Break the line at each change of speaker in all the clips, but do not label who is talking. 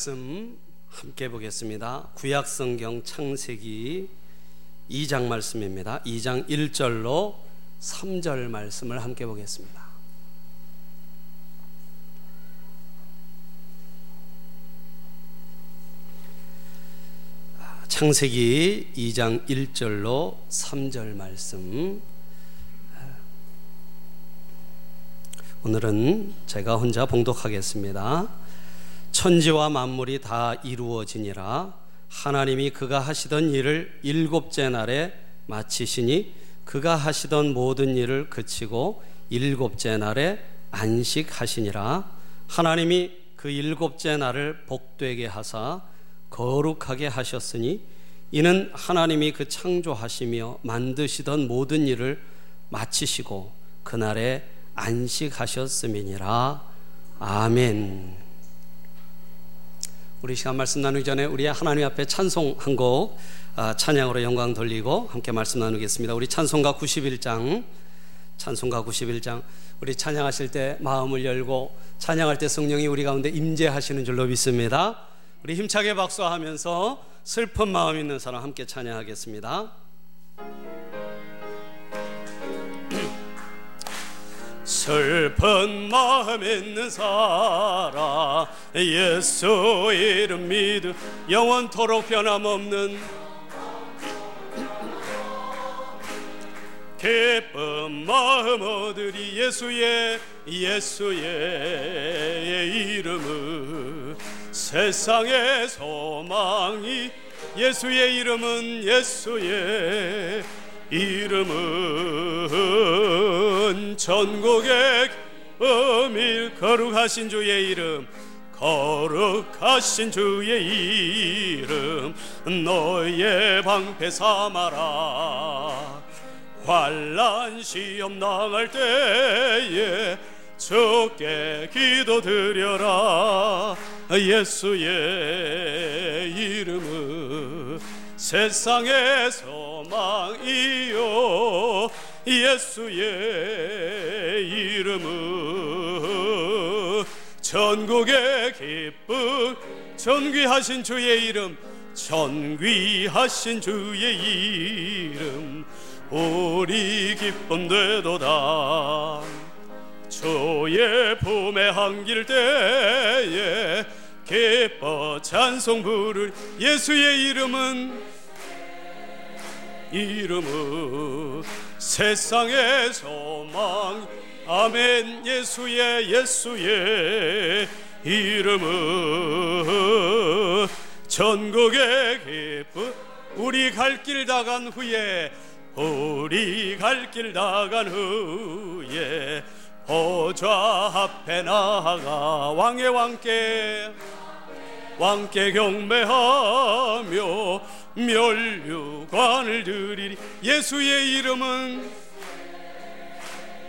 말씀 함께 보겠습니다. 구약 성경 창세기 2장 말씀입니다. 2장 1절로 3절 말씀을 함께 보겠습니다. 창세기 2장 1절로 3절 말씀 오늘은 제가 혼자 봉독하겠습니다. 천지와 만물이 다 이루어지니라 하나님이 그가 하시던 일을 일곱째 날에 마치시니 그가 하시던 모든 일을 그치고 일곱째 날에 안식하시니라 하나님이 그 일곱째 날을 복되게 하사 거룩하게 하셨으니 이는 하나님이 그 창조하시며 만드시던 모든 일을 마치시고 그날에 안식하셨음이니라. 아멘. 우리 시간 말씀 나누기 전에 우리 하나님 앞에 찬송 한곡 아, 찬양으로 영광 돌리고 함께 말씀 나누겠습니다. 우리 찬송가 91장 찬송가 91장 우리 찬양하실 때 마음을 열고 찬양할 때 성령이 우리 가운데 임재하시는 줄로 믿습니다. 우리 힘차게 박수하면서 슬픈 마음 있는 사람 함께 찬양하겠습니다. 슬픈 마음 있는 사람 예수 이름 믿음 영원토록 변함없는 기쁜 마음 얻으리 예수의 예수의 이름은 세상의 소망이 예수의 이름은 예수의 이름은 전국의 어밀 거룩하신 주의 이름 거룩하신 주의 이름 너의 방패 삼아라. 환란 시험 당할 때에 주께 기도드려라. 예수의 이름은 세상의 소망이요. 예수의 이름은 전국의 기쁨. 전귀하신 주의 이름 전귀하신 주의 이름. 우리 기쁨 되도다. 주의 품에 한길 때에 기뻐 찬송 부를 예수의 이름은 이름은 세상의 소망. 아멘. 예수의 예수의 이름은 전국의 기쁨 우리 갈 길 다 간 후에 우리 갈 길 다 간 후에 보좌 앞에 나가 왕의 왕께 왕께 경배하며 멸류관을 드리리. 예수의 이름은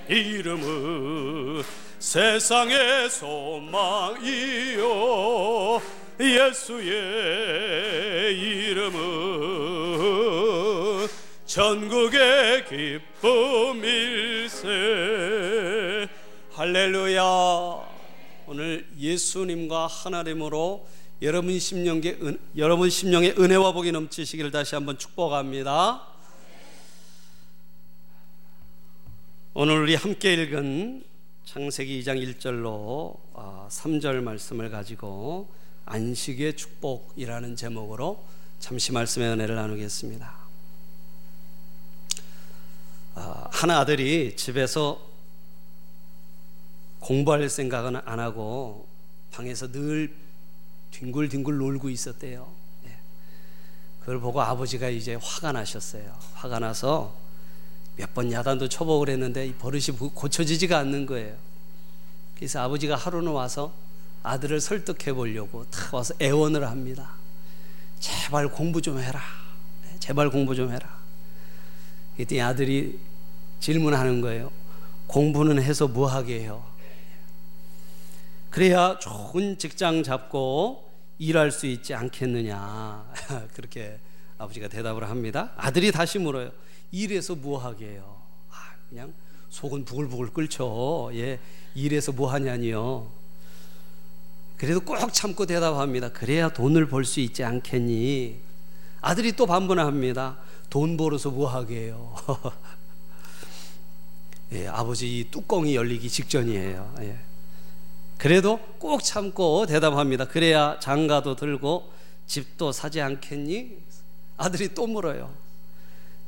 이름은 세상의 소망이요. 예수의 이름은 전국의 기쁨일세. 할렐루야. 오늘 예수님과 하나님으로 여러분 심령의 은, 여러분 심령의 은혜와 복이 넘치시기를 다시 한번 축복합니다. 오늘 우리 함께 읽은 창세기 2장 1절로 3절 아, 말씀을 가지고 안식의 축복이라는 제목으로 잠시 말씀의 은혜를 나누겠습니다. 아, 한 아들이 집에서 공부할 생각은 안 하고 방에서 늘 뒹굴뒹굴 놀고 있었대요. 예. 그걸 보고 아버지가 이제 화가 나셨어요. 화가 나서 몇 번 야단도 쳐보고 그랬는데 이 버릇이 고쳐지지가 않는 거예요. 그래서 아버지가 하루는 와서 아들을 설득해 보려고 탁 와서 애원을 합니다. 제발 공부 좀 해라. 예, 제발 공부 좀 해라. 그랬더니 아들이 질문하는 거예요. 공부는 해서 뭐 하게 해요? 그래야 좋은 직장 잡고 일할 수 있지 않겠느냐. 그렇게 아버지가 대답을 합니다. 아들이 다시 물어요. 일해서 뭐 하게 해요? 아, 그냥 속은 부글부글 끓죠. 예, 일해서 뭐 하냐니요. 그래도 꼭 참고 대답합니다. 그래야 돈을 벌 수 있지 않겠니? 아들이 또 반문합니다. 돈 벌어서 뭐 하게요? 예, 아버지 이 뚜껑이 열리기 직전이에요. 예. 그래도 꼭 참고 대답합니다. 그래야 장가도 들고 집도 사지 않겠니? 아들이 또 물어요.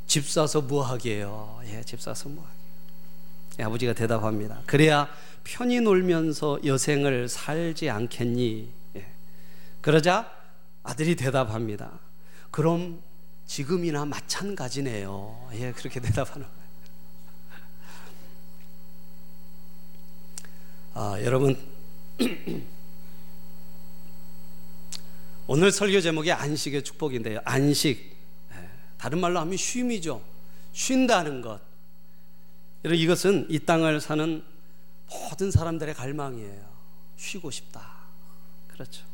집 사서 뭐 하게요? 예, 집 사서 뭐 하게요? 예, 아버지가 대답합니다. 그래야 편히 놀면서 여생을 살지 않겠니? 예. 그러자 아들이 대답합니다. 그럼 지금이나 마찬가지네요. 예, 그렇게 대답하는 거예요. 아, 여러분 오늘 설교 제목이 안식의 축복인데요. 안식 예, 다른 말로 하면 쉼이죠. 쉰다는 것. 이것은 이 땅을 사는 모든 사람들의 갈망이에요. 쉬고 싶다. 그렇죠.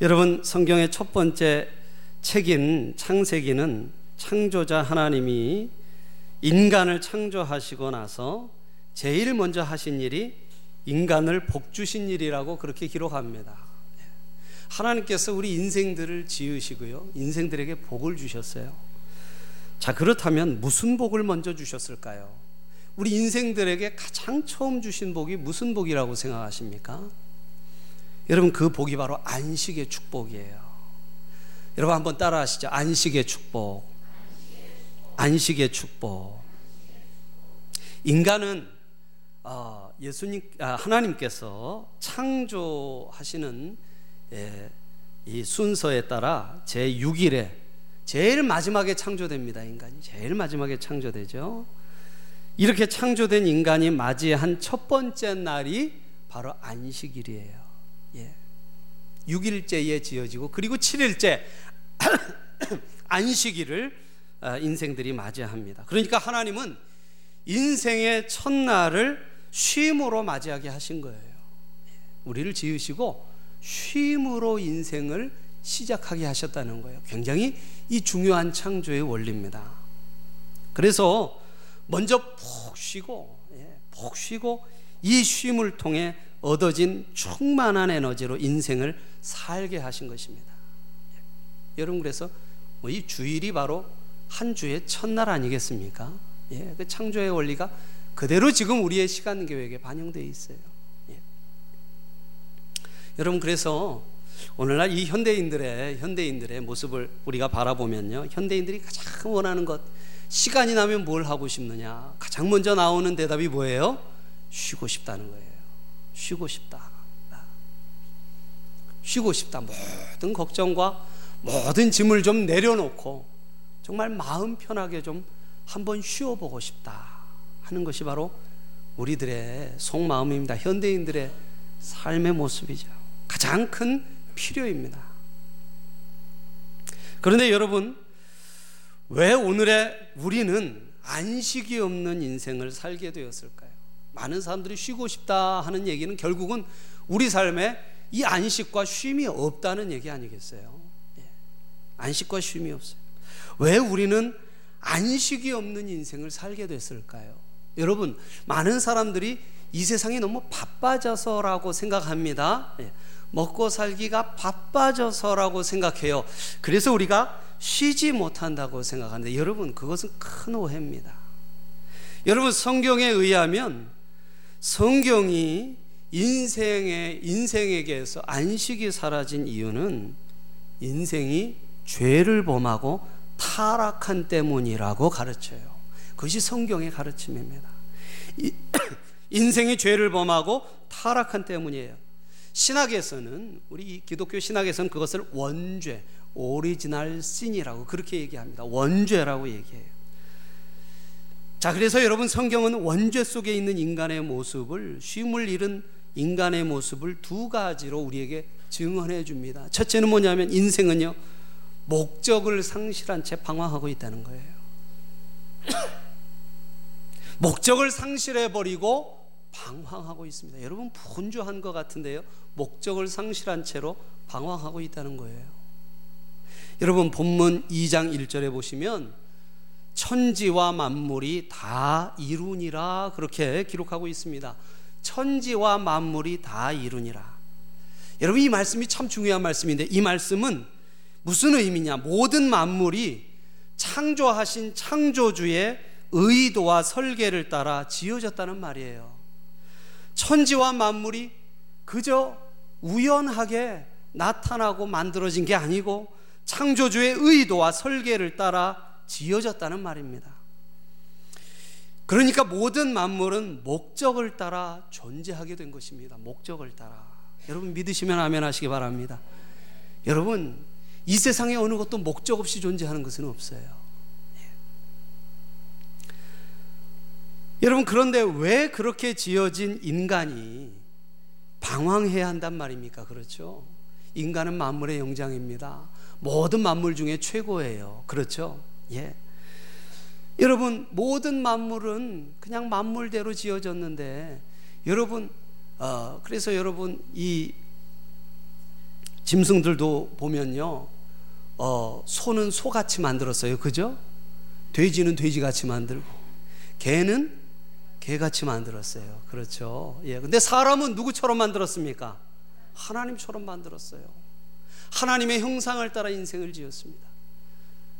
여러분 성경의 첫 번째 책인 창세기는 창조자 하나님이 인간을 창조하시고 나서 제일 먼저 하신 일이 인간을 복 주신 일이라고 그렇게 기록합니다. 하나님께서 우리 인생들을 지으시고요. 인생들에게 복을 주셨어요. 자, 그렇다면 무슨 복을 먼저 주셨을까요? 우리 인생들에게 가장 처음 주신 복이 무슨 복이라고 생각하십니까? 여러분, 그 복이 바로 안식의 축복이에요. 여러분 한번 따라 하시죠. 안식의 축복. 안식의 축복. 인간은 어, 예수님 아, 하나님께서 창조하시는 예, 이 순서에 따라 제 6일에 제일 마지막에 창조됩니다. 인간이 제일 마지막에 창조되죠. 이렇게 창조된 인간이 맞이한 첫 번째 날이 바로 안식일이에요. 예. 6일째에 지어지고 그리고 7일째 안식일을 아, 인생들이 맞이합니다. 그러니까 하나님은 인생의 첫날을 쉼으로 맞이하게 하신 거예요. 우리를 지으시고 쉼으로 인생을 시작하게 하셨다는 거예요. 굉장히 이 중요한 창조의 원리입니다. 그래서 먼저 푹 쉬고, 예, 푹 쉬고 이 쉼을 통해 얻어진 충만한 에너지로 인생을 살게 하신 것입니다. 여러분 그래서 뭐이 주일이 바로 한 주의 첫날 아니겠습니까? 예, 그 창조의 원리가 그대로 지금 우리의 시간 계획에 반영되어 있어요. 예. 여러분 그래서 오늘날 이 현대인들의 현대인들의 모습을 우리가 바라보면요, 현대인들이 가장 원하는 것 시간이 나면 뭘 하고 싶느냐? 가장 먼저 나오는 대답이 뭐예요? 쉬고 싶다는 거예요. 쉬고 싶다. 쉬고 싶다. 모든 걱정과 모든 짐을 좀 내려놓고 정말 마음 편하게 좀 한번 쉬어보고 싶다 하는 것이 바로 우리들의 속마음입니다. 현대인들의 삶의 모습이죠. 가장 큰 필요입니다. 그런데 여러분, 왜 오늘의 우리는 안식이 없는 인생을 살게 되었을까요? 많은 사람들이 쉬고 싶다 하는 얘기는 결국은 우리 삶에 이 안식과 쉼이 없다는 얘기 아니겠어요? 안식과 쉼이 없어요. 왜 우리는 안식이 없는 인생을 살게 됐을까요? 여러분, 많은 사람들이 이 세상이 너무 바빠져서라고 생각합니다. 예, 먹고 살기가 바빠져서라고 생각해요. 그래서 우리가 쉬지 못한다고 생각하는데 여러분, 그것은 큰 오해입니다. 여러분, 성경에 의하면 성경이 인생의 인생에게서 안식이 사라진 이유는 인생이 죄를 범하고 타락한 때문이라고 가르쳐요. 그것이 성경의 가르침입니다. 인생이 죄를 범하고 타락한 때문이에요. 신학에서는 우리 기독교 신학에서는 그것을 원죄, original sin이라고 그렇게 얘기합니다. 원죄라고 얘기해요. 자, 그래서 여러분 성경은 원죄 속에 있는 인간의 모습을 쉼을 잃은 인간의 모습을 두 가지로 우리에게 증언해 줍니다. 첫째는 뭐냐면 인생은요. 목적을 상실한 채 방황하고 있다는 거예요. 목적을 상실해 버리고 방황하고 있습니다. 여러분 분주한 것 같은데요. 목적을 상실한 채로 방황하고 있다는 거예요. 여러분 본문 2장 1절에 보시면 천지와 만물이 다 이루니라 그렇게 기록하고 있습니다. 천지와 만물이 다 이루니라. 여러분 이 말씀이 참 중요한 말씀인데 이 말씀은 무슨 의미냐? 모든 만물이 창조하신 창조주의 의도와 설계를 따라 지어졌다는 말이에요. 천지와 만물이 그저 우연하게 나타나고 만들어진 게 아니고 창조주의 의도와 설계를 따라 지어졌다는 말입니다. 그러니까 모든 만물은 목적을 따라 존재하게 된 것입니다. 목적을 따라. 여러분 믿으시면 아멘 하시기 바랍니다. 여러분 이 세상에 어느 것도 목적 없이 존재하는 것은 없어요. 예. 여러분 그런데 왜 그렇게 지어진 인간이 방황해야 한단 말입니까? 그렇죠? 인간은 만물의 영장입니다. 모든 만물 중에 최고예요. 그렇죠? 예. 여러분 모든 만물은 그냥 만물대로 지어졌는데 여러분 어, 그래서 여러분 이 짐승들도 보면요 어, 소는 소같이 만들었어요 그죠 돼지는 돼지같이 만들고 개는 개같이 만들었어요. 그렇죠? 예. 근데 사람은 누구처럼 만들었습니까? 하나님처럼 만들었어요. 하나님의 형상을 따라 인생을 지었습니다.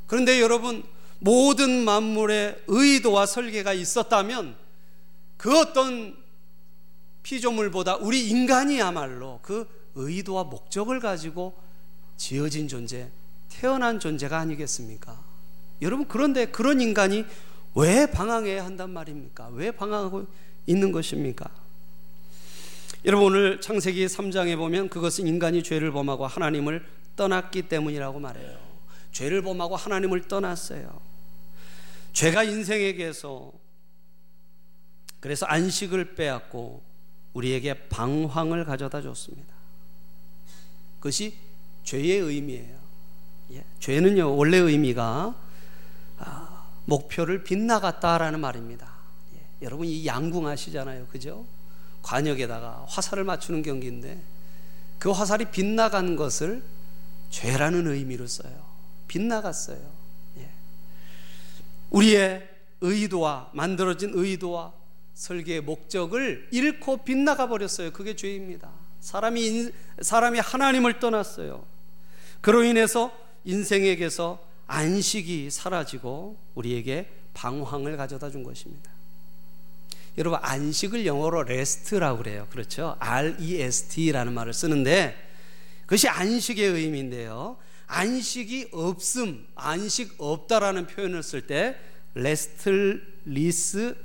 그런데 여러분 모든 만물의 의도와 설계가 있었다면 그 어떤 피조물보다 우리 인간이야말로 그 의도와 목적을 가지고 지어진 존재, 태어난 존재가 아니겠습니까? 여러분, 그런데 그런 인간이 왜 방황해야 한단 말입니까? 왜 방황하고 있는 것입니까? 여러분, 오늘 창세기 3장에 보면 그것은 인간이 죄를 범하고 하나님을 떠났기 때문이라고 말해요. 죄를 범하고 하나님을 떠났어요. 죄가 인생에게서 그래서 안식을 빼앗고 우리에게 방황을 가져다 줬습니다. 그것이 죄의 의미예요. 예, 죄는요 원래 의미가 아, 목표를 빗나갔다라는 말입니다. 예, 여러분 이 양궁 아시잖아요, 그죠? 관역에다가 화살을 맞추는 경기인데 그 화살이 빗나간 것을 죄라는 의미로 써요. 빗나갔어요. 우리의 의도와 만들어진 의도와 설계의 목적을 잃고 빗나가 버렸어요. 그게 죄입니다. 사람이 사람이 하나님을 떠났어요. 그로 인해서 인생에게서 안식이 사라지고 우리에게 방황을 가져다 준 것입니다. 여러분 안식을 영어로 rest라고 그래요. 그렇죠? R E S T라는 말을 쓰는데 그것이 안식의 의미인데요. 안식이 없음, 안식 없다라는 표현을 쓸때 restless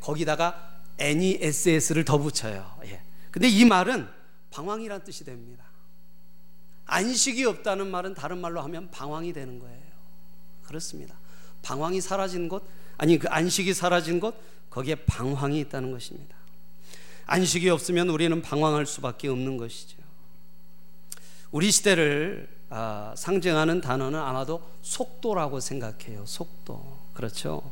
거기다가 NESS를 더 붙여요. 예. 근데 이 말은 방황이란 뜻이 됩니다. 안식이 없다는 말은 다른 말로 하면 방황이 되는 거예요. 그렇습니다. 방황이 사라진 곳, 아니 그 안식이 사라진 곳, 거기에 방황이 있다는 것입니다. 안식이 없으면 우리는 방황할 수밖에 없는 것이죠. 우리 시대를 아, 상징하는 단어는 아마도 속도라고 생각해요. 속도. 그렇죠.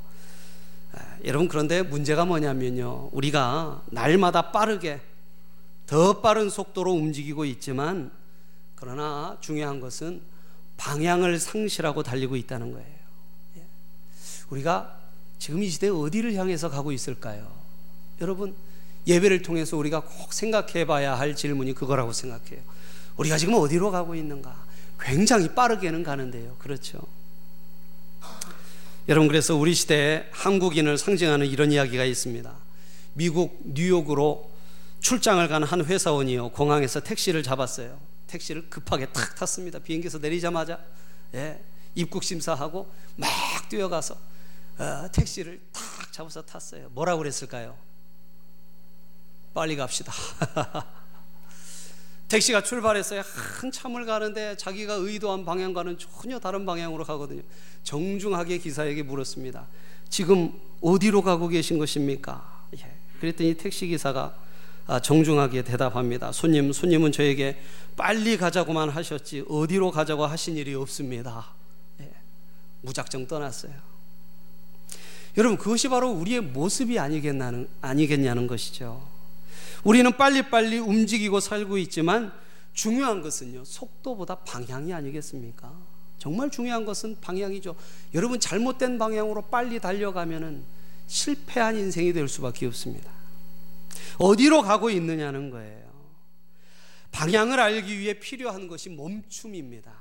아, 여러분 그런데 문제가 뭐냐면요. 우리가 날마다 빠르게 더 빠른 속도로 움직이고 있지만 그러나 중요한 것은 방향을 상실하고 달리고 있다는 거예요. 예. 우리가 지금 이 시대에 어디를 향해서 가고 있을까요? 여러분 예배를 통해서 우리가 꼭 생각해 봐야 할 질문이 그거라고 생각해요. 우리가 지금 어디로 가고 있는가? 굉장히 빠르게는 가는데요. 그렇죠. 여러분 그래서 우리 시대에 한국인을 상징하는 이런 이야기가 있습니다. 미국 뉴욕으로 출장을 간 한 회사원이요 공항에서 택시를 잡았어요. 택시를 급하게 탁 탔습니다. 비행기에서 내리자마자 예, 입국 심사하고 막 뛰어가서 어, 택시를 탁 잡아서 탔어요. 뭐라고 그랬을까요? 빨리 갑시다. 택시가 출발했어요. 한참을 가는데 자기가 의도한 방향과는 전혀 다른 방향으로 가거든요. 정중하게 기사에게 물었습니다. 지금 어디로 가고 계신 것입니까? 예. 그랬더니 택시 기사가 아, 정중하게 대답합니다. 손님, 손님은 저에게 빨리 가자고만 하셨지 어디로 가자고 하신 일이 없습니다. 예. 무작정 떠났어요. 여러분 그것이 바로 우리의 모습이 아니겠냐는, 아니겠냐는 것이죠. 우리는 빨리빨리 움직이고 살고 있지만 중요한 것은요, 속도보다 방향이 아니겠습니까? 정말 중요한 것은 방향이죠. 여러분 잘못된 방향으로 빨리 달려가면은 실패한 인생이 될 수밖에 없습니다. 어디로 가고 있느냐는 거예요. 방향을 알기 위해 필요한 것이 멈춤입니다.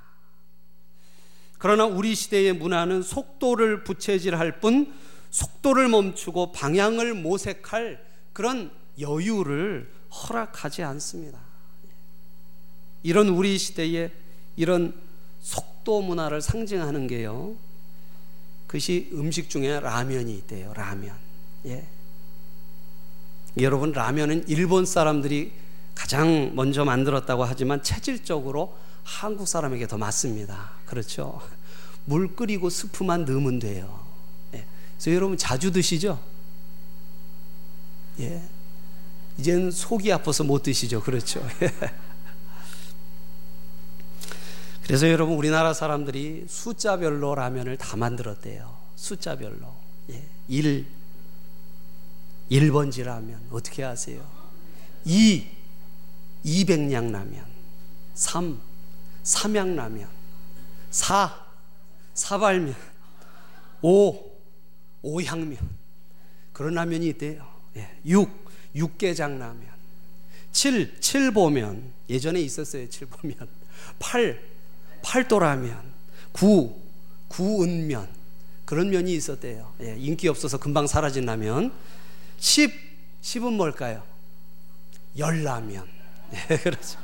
그러나 우리 시대의 문화는 속도를 부채질할 뿐 속도를 멈추고 방향을 모색할 그런 여유를 허락하지 않습니다. 이런 우리 시대의 이런 속도 문화를 상징하는 게요. 그것이 음식 중에 라면이 있대요. 라면. 예. 여러분 라면은 일본 사람들이 가장 먼저 만들었다고 하지만 체질적으로 한국 사람에게 더 맞습니다. 그렇죠? 물 끓이고 스프만 넣으면 돼요. 예. 그래서 여러분 자주 드시죠? 예. 이젠 속이 아파서 못 드시죠. 그렇죠? 그래서 여러분 우리나라 사람들이 숫자별로 라면을 다 만들었대요. 숫자별로. 예. 1 1번지 라면 어떻게 아세요? 2 200냥 라면 3 삼양 라면 4 사발면 5 오향면 그런 라면이 있대요. 예. 6 육개장 라면 7 칠보면 예전에 있었어요. 칠보면 8 팔도라면 9 구은면 그런 면이 있었대요. 예. 인기 없어서 금방 사라진 라면 10 10은 뭘까요? 열라면 예, 그렇죠.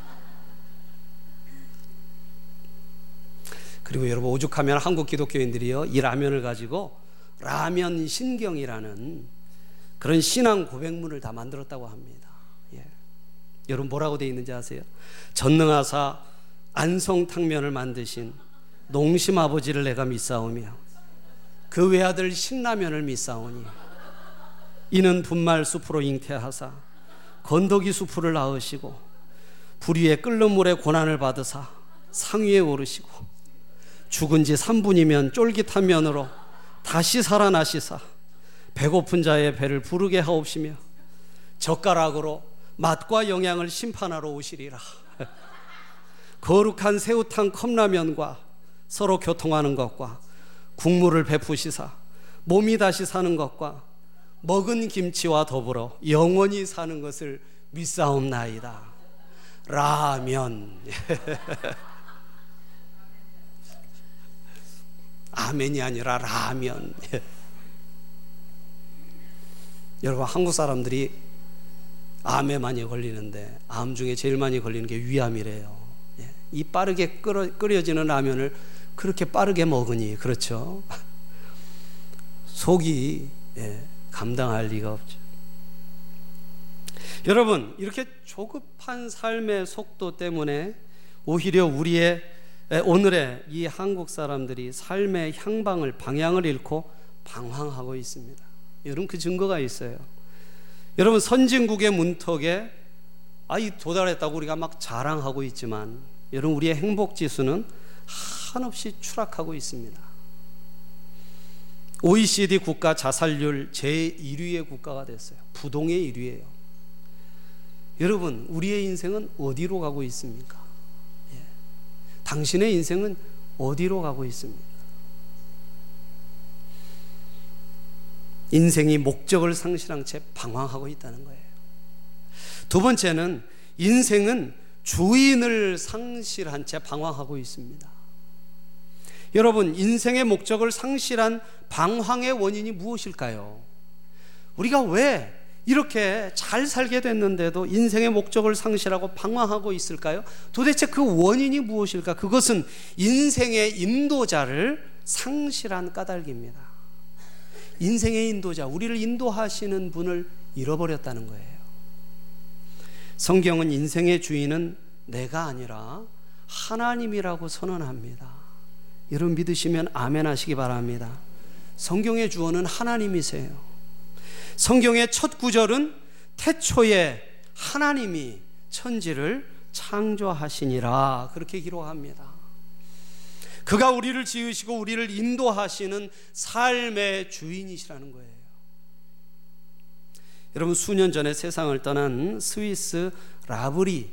그리고 여러분 오죽하면 한국 기독교인들이요 이 라면을 가지고 라면 신경이라는 그런 신앙 고백문을 다 만들었다고 합니다. 예. 여러분 뭐라고 돼 있는지 아세요? 전능하사 안성탕면을 만드신 농심 아버지를 내가 믿사오며 그 외아들 신라면을 믿사오니 이는 분말 숲으로 잉태하사 건더기 숲을 낳으시고 불위에 끓는 물에 고난을 받으사 상위에 오르시고 죽은 지 3분이면 쫄깃한 면으로 다시 살아나시사 배고픈 자의 배를 부르게 하옵시며 젓가락으로 맛과 영양을 심판하러 오시리라. 거룩한 새우탕 컵라면과 서로 교통하는 것과 국물을 베푸시사 몸이 다시 사는 것과 먹은 김치와 더불어 영원히 사는 것을 믿사옵나이다. 라면. 아멘이 아니라 라면. 여러분 한국 사람들이 암에 많이 걸리는데 암 중에 제일 많이 걸리는 게 위암이래요. 예. 이 빠르게 끓여, 지는 라면을 그렇게 빠르게 먹으니 그렇죠. 속이 예, 감당할 리가 없죠. 여러분 이렇게 조급한 삶의 속도 때문에 오히려 우리의 오늘의 이 한국 사람들이 삶의 향방을 방향을 잃고 방황하고 있습니다. 여러분 그 증거가 있어요. 여러분 선진국의 문턱에 아이 도달했다고 우리가 막 자랑하고 있지만 여러분 우리의 행복 지수는 한없이 추락하고 있습니다. OECD 국가 자살률 제1위의 국가가 됐어요. 부동의 1위예요. 여러분 우리의 인생은 어디로 가고 있습니까? 당신의 인생은 어디로 가고 있습니까? 인생이 목적을 상실한 채 방황하고 있다는 거예요. 두 번째는 인생은 주인을 상실한 채 방황하고 있습니다. 여러분, 인생의 목적을 상실한 방황의 원인이 무엇일까요? 우리가 왜 이렇게 잘 살게 됐는데도 인생의 목적을 상실하고 방황하고 있을까요? 도대체 그 원인이 무엇일까? 그것은 인생의 인도자를 상실한 까닭입니다. 인생의 인도자, 우리를 인도하시는 분을 잃어버렸다는 거예요. 성경은 인생의 주인은 내가 아니라 하나님이라고 선언합니다. 여러분 믿으시면 아멘 하시기 바랍니다. 성경의 주어는 하나님이세요. 성경의 첫 구절은 태초에 하나님이 천지를 창조하시니라 그렇게 기록합니다. 그가 우리를 지으시고 우리를 인도하시는 삶의 주인이시라는 거예요. 여러분 수년 전에 세상을 떠난 스위스 라브리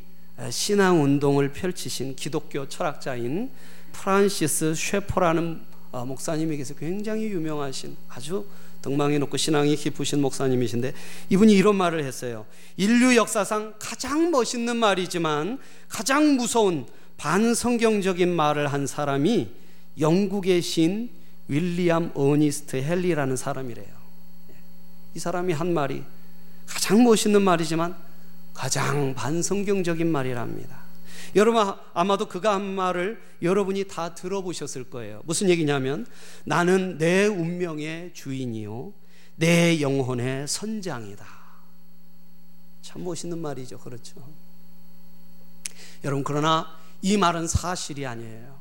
신앙 운동을 펼치신 기독교 철학자인 프란시스 쉐퍼라는 어, 목사님에게서 굉장히 유명하신 아주 덕망이 높고 신앙이 깊으신 목사님이신데 이분이 이런 말을 했어요. 인류 역사상 가장 멋있는 말이지만 가장 무서운 반성경적인 말을 한 사람이 영국의 신 윌리엄 어니스트 헨리라는 사람이래요. 이 사람이 한 말이 가장 멋있는 말이지만 가장 반성경적인 말이랍니다. 여러분 아마도 그가 한 말을 여러분이 다 들어보셨을 거예요. 무슨 얘기냐면 나는 내 운명의 주인이요 내 영혼의 선장이다. 참 멋있는 말이죠. 그렇죠. 여러분 그러나 이 말은 사실이 아니에요.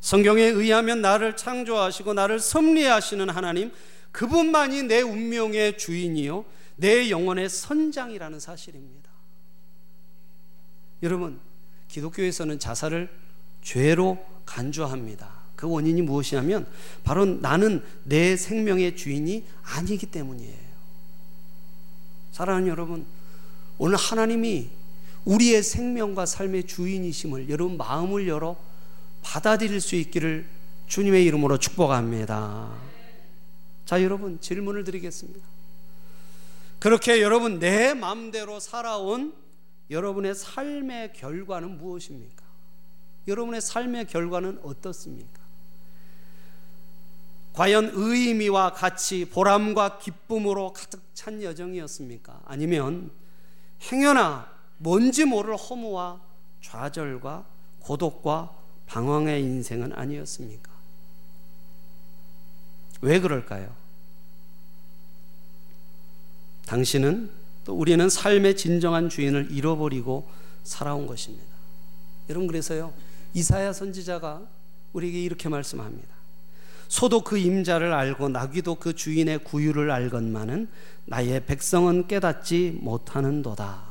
성경에 의하면 나를 창조하시고 나를 섭리하시는 하나님 그분만이 내 운명의 주인이요 내 영혼의 선장이라는 사실입니다. 여러분 기독교에서는 자살을 죄로 간주합니다. 그 원인이 무엇이냐면 바로 나는 내 생명의 주인이 아니기 때문이에요. 사랑하는 여러분, 오늘 하나님이 우리의 생명과 삶의 주인이심을 여러분 마음을 열어 받아들일 수 있기를 주님의 이름으로 축복합니다. 자, 여러분 질문을 드리겠습니다. 그렇게 여러분 내 마음대로 살아온 여러분의 삶의 결과는 무엇입니까? 여러분의 삶의 결과는 어떻습니까? 과연 의미와 가치, 보람과 기쁨으로 가득 찬 여정이었습니까? 아니면 행여나 뭔지 모를 허무와 좌절과 고독과 방황의 인생은 아니었습니까? 왜 그럴까요? 당신은 또 우리는 삶의 진정한 주인을 잃어버리고 살아온 것입니다. 여러분 그래서요 이사야 선지자가 우리에게 이렇게 말씀합니다. 소도 그 임자를 알고 나귀도 그 주인의 구유를 알건만은 나의 백성은 깨닫지 못하는도다.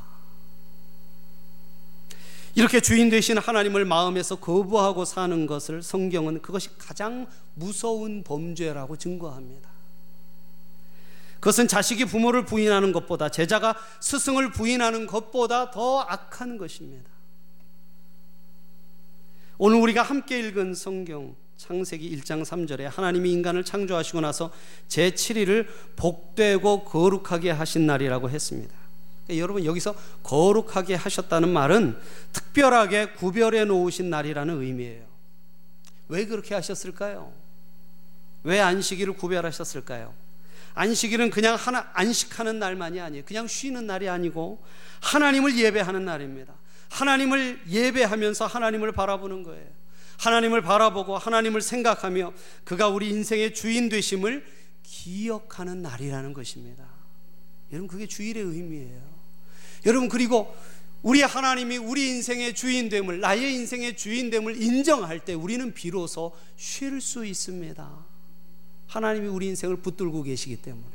이렇게 주인 되신 하나님을 마음에서 거부하고 사는 것을 성경은 그것이 가장 무서운 범죄라고 증거합니다. 그것은 자식이 부모를 부인하는 것보다 제자가 스승을 부인하는 것보다 더 악한 것입니다. 오늘 우리가 함께 읽은 성경 창세기 1장 3절에 하나님이 인간을 창조하시고 나서 제7일을 복되고 거룩하게 하신 날이라고 했습니다. 그러니까 여러분 여기서 거룩하게 하셨다는 말은 특별하게 구별해 놓으신 날이라는 의미예요. 왜 그렇게 하셨을까요? 왜 안식일을 구별하셨을까요? 안식일은 그냥 하나 안식하는 날만이 아니에요. 그냥 쉬는 날이 아니고 하나님을 예배하는 날입니다. 하나님을 예배하면서 하나님을 바라보는 거예요. 하나님을 바라보고 하나님을 생각하며 그가 우리 인생의 주인 되심을 기억하는 날이라는 것입니다. 여러분 그게 주일의 의미예요. 여러분 그리고 우리 하나님이 우리 인생의 주인됨을 나의 인생의 주인됨을 인정할 때 우리는 비로소 쉴 수 있습니다. 하나님이 우리 인생을 붙들고 계시기 때문에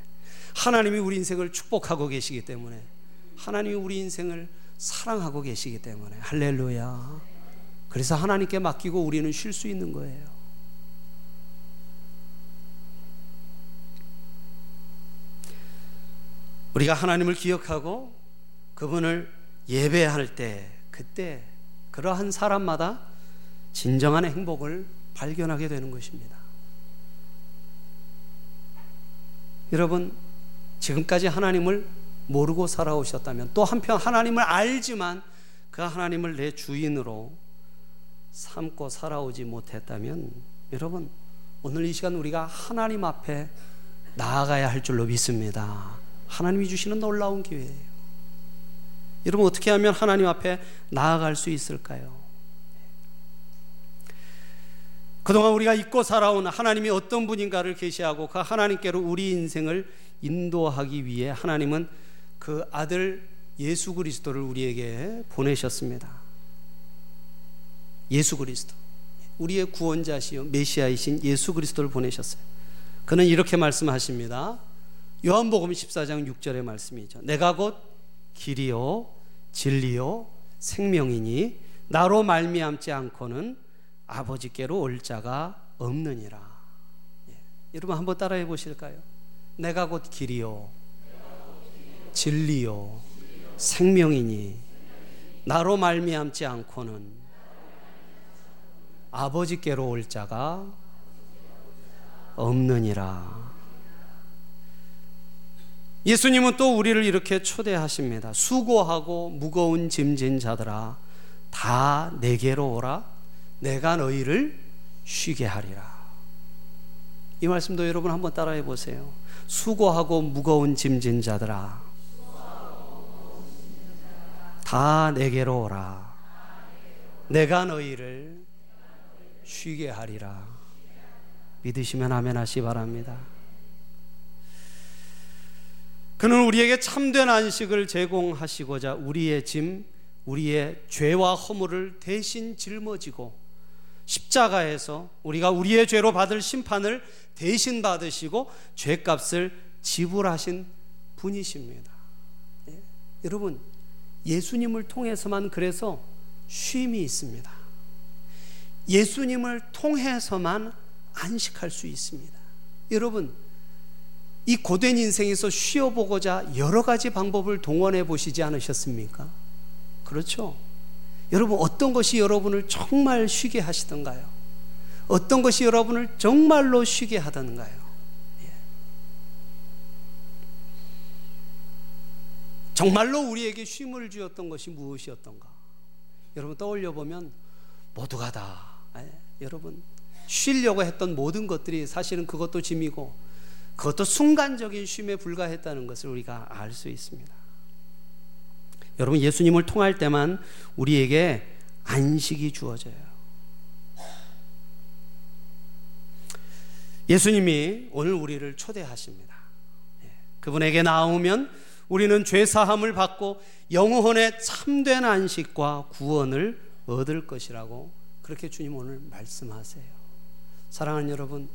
하나님이 우리 인생을 축복하고 계시기 때문에 하나님이 우리 인생을 사랑하고 계시기 때문에 할렐루야. 그래서 하나님께 맡기고 우리는 쉴 수 있는 거예요. 우리가 하나님을 기억하고 그분을 예배할 때 그때 그러한 사람마다 진정한 행복을 발견하게 되는 것입니다. 여러분 지금까지 하나님을 모르고 살아오셨다면 또 한편 하나님을 알지만 그 하나님을 내 주인으로 삼고 살아오지 못했다면 여러분 오늘 이 시간 우리가 하나님 앞에 나아가야 할 줄로 믿습니다. 하나님이 주시는 놀라운 기회예요. 여러분 어떻게 하면 하나님 앞에 나아갈 수 있을까요? 그동안 우리가 잊고 살아온 하나님이 어떤 분인가를 계시하고 그 하나님께로 우리 인생을 인도하기 위해 하나님은 그 아들 예수 그리스도를 우리에게 보내셨습니다. 예수 그리스도. 우리의 구원자시요 메시아이신 예수 그리스도를 보내셨어요. 그는 이렇게 말씀하십니다. 요한복음 14장 6절의 말씀이죠. 내가 곧 길이요 진리요 생명이니 나로 말미암지 않고는 아버지께로 올 자가 없느니라. 예. 여러분 한번 따라해 보실까요? 내가 곧 길이요 진리요 생명이니 나로 말미암지 않고는 아버지께로 올 자가 없느니라. 예수님은 또 우리를 이렇게 초대하십니다. 수고하고 무거운 짐진 자들아 다 내게로 오라 내가 너희를 쉬게 하리라. 이 말씀도 여러분 한번 따라해 보세요. 수고하고 무거운 짐진 자들아 다 내게로 오라 내가 너희를 쉬게 하리라. 믿으시면 아멘 하시 바랍니다. 그는 우리에게 참된 안식을 제공하시고자 우리의 짐, 우리의 죄와 허물을 대신 짊어지고 십자가에서 우리가 우리의 죄로 받을 심판을 대신 받으시고 죄값을 지불하신 분이십니다. 예? 여러분, 예수님을 통해서만 그래서 쉼이 있습니다. 예수님을 통해서만 안식할 수 있습니다. 여러분, 이 고된 인생에서 쉬어보고자 여러 가지 방법을 동원해 보시지 않으셨습니까? 그렇죠? 여러분, 어떤 것이 여러분을 정말 쉬게 하시던가요? 어떤 것이 여러분을 정말로 쉬게 하던가요? 예. 정말로 우리에게 쉼을 주었던 것이 무엇이었던가? 여러분 떠올려 보면 모두가 다 예. 여러분 쉬려고 했던 모든 것들이 사실은 그것도 짐이고 그것도 순간적인 쉼에 불과했다는 것을 우리가 알 수 있습니다. 여러분 예수님을 통할 때만 우리에게 안식이 주어져요. 예수님이 오늘 우리를 초대하십니다. 예, 그분에게 나오면 우리는 죄 사함을 받고 영혼의 참된 안식과 구원을 얻을 것이라고 그렇게 주님 오늘 말씀하세요. 사랑하는 여러분,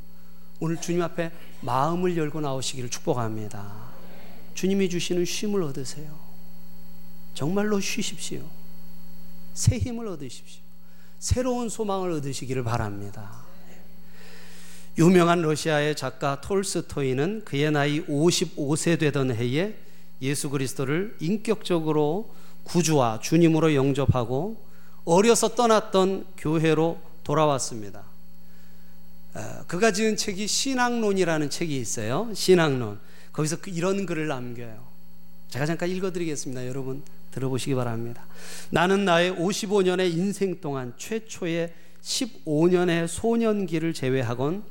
오늘 주님 앞에 마음을 열고 나오시기를 축복합니다. 주님이 주시는 쉼을 얻으세요. 정말로 쉬십시오. 새 힘을 얻으십시오. 새로운 소망을 얻으시기를 바랍니다. 유명한 러시아의 작가 톨스토이는 그의 나이 55세 되던 해에 예수 그리스도를 인격적으로 구주와 주님으로 영접하고 어려서 떠났던 교회로 돌아왔습니다. 어, 그가 지은 책이 신앙론이라는 책이 있어요. 신앙론. 거기서 그 이런 글을 남겨요. 제가 잠깐 읽어드리겠습니다. 여러분 들어보시기 바랍니다. 나는 나의 55년의 인생 동안 최초의 15년의 소년기를 제외하곤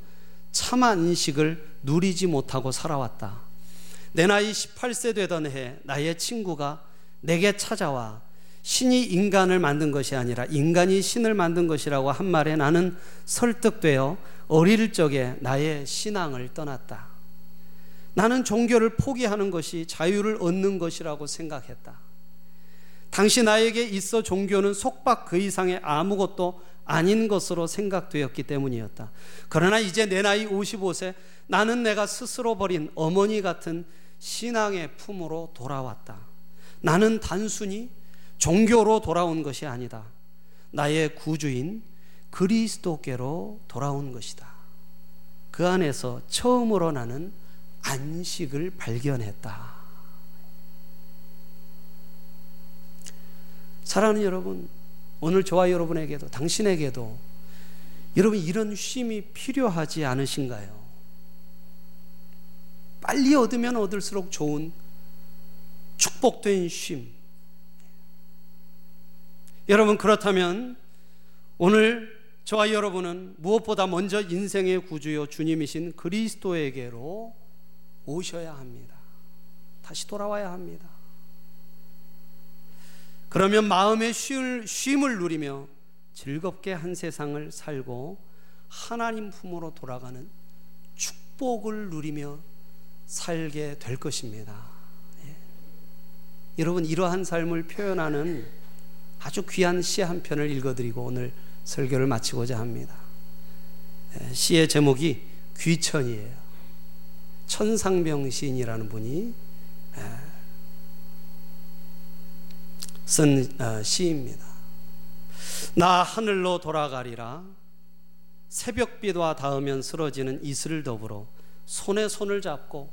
참 안식을 누리지 못하고 살아왔다. 내 나이 18세 되던 해 나의 친구가 내게 찾아와 신이 인간을 만든 것이 아니라 인간이 신을 만든 것이라고 한 말에 나는 설득되어 어릴 적에 나의 신앙을 떠났다. 나는 종교를 포기하는 것이 자유를 얻는 것이라고 생각했다. 당시 나에게 있어 종교는 속박 그 이상의 아무것도 아닌 것으로 생각되었기 때문이었다. 그러나 이제 내 나이 55세 나는 내가 스스로 버린 어머니 같은 신앙의 품으로 돌아왔다. 나는 단순히 종교로 돌아온 것이 아니다. 나의 구주인 그리스도께로 돌아온 것이다. 그 안에서 처음으로 나는 안식을 발견했다. 사랑하는 여러분, 오늘 저와 여러분에게도 당신에게도 여러분 이런 쉼이 필요하지 않으신가요? 빨리 얻으면 얻을수록 좋은 축복된 쉼. 여러분 그렇다면 오늘 저와 여러분은 무엇보다 먼저 인생의 구주요 주님이신 그리스도에게로 오셔야 합니다. 다시 돌아와야 합니다. 그러면 마음의 쉼, 을 누리며 즐겁게 한 세상을 살고 하나님 품으로 돌아가는 축복을 누리며 살게 될 것입니다. 예. 여러분 이러한 삶을 표현하는 아주 귀한 시 한 편을 읽어드리고 오늘 설교를 마치고자 합니다. 예, 시의 제목이 귀천이에요. 천상병 시인이라는 분이 예, 쓴 어, 시입니다. 나 하늘로 돌아가리라. 새벽비와 닿으면 쓰러지는 이슬을 더불어 손에 손을 잡고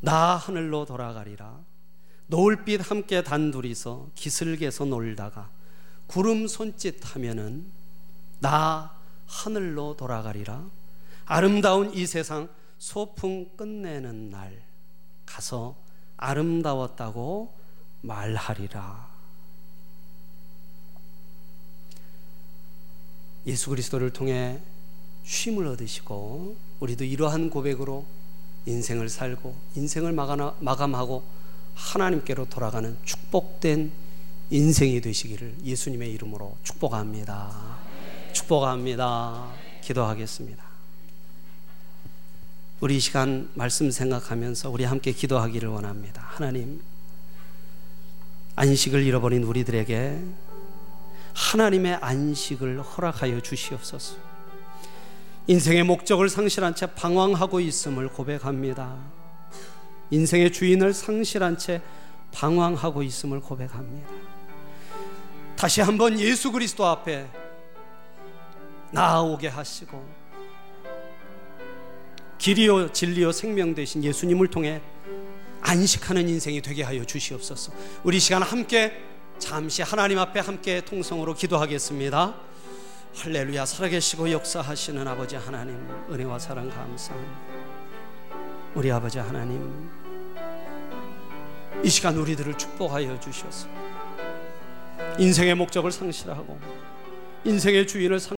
나 하늘로 돌아가리라. 노을빛 함께 단둘이서 기슭에서 놀다가 구름 손짓 하면은 나 하늘로 돌아가리라. 아름다운 이 세상 소풍 끝내는 날 가서 아름다웠다고 말하리라. 예수 그리스도를 통해 쉼을 얻으시고 우리도 이러한 고백으로 인생을 살고 인생을 마감하고 하나님께로 돌아가는 축복된 인생이 되시기를 예수님의 이름으로 축복합니다. 축복합니다. 기도하겠습니다. 우리 이 시간 말씀 생각하면서 우리 함께 기도하기를 원합니다. 하나님, 안식을 잃어버린 우리들에게 하나님의 안식을 허락하여 주시옵소서. 인생의 목적을 상실한 채 방황하고 있음을 고백합니다. 인생의 주인을 상실한 채 방황하고 있음을 고백합니다. 다시 한번 예수 그리스도 앞에 나아오게 하시고 길이요 진리요 생명 되신 예수님을 통해 안식하는 인생이 되게 하여 주시옵소서. 우리 시간 함께 잠시 하나님 앞에 함께 통성으로 기도하겠습니다. 할렐루야 살아계시고 역사하시는 아버지 하나님 은혜와 사랑 감사합니다. 우리 아버지 하나님 이 시간 우리들을 축복하여 주셔서 인생의 목적을 상실하고 인생의 주인을 상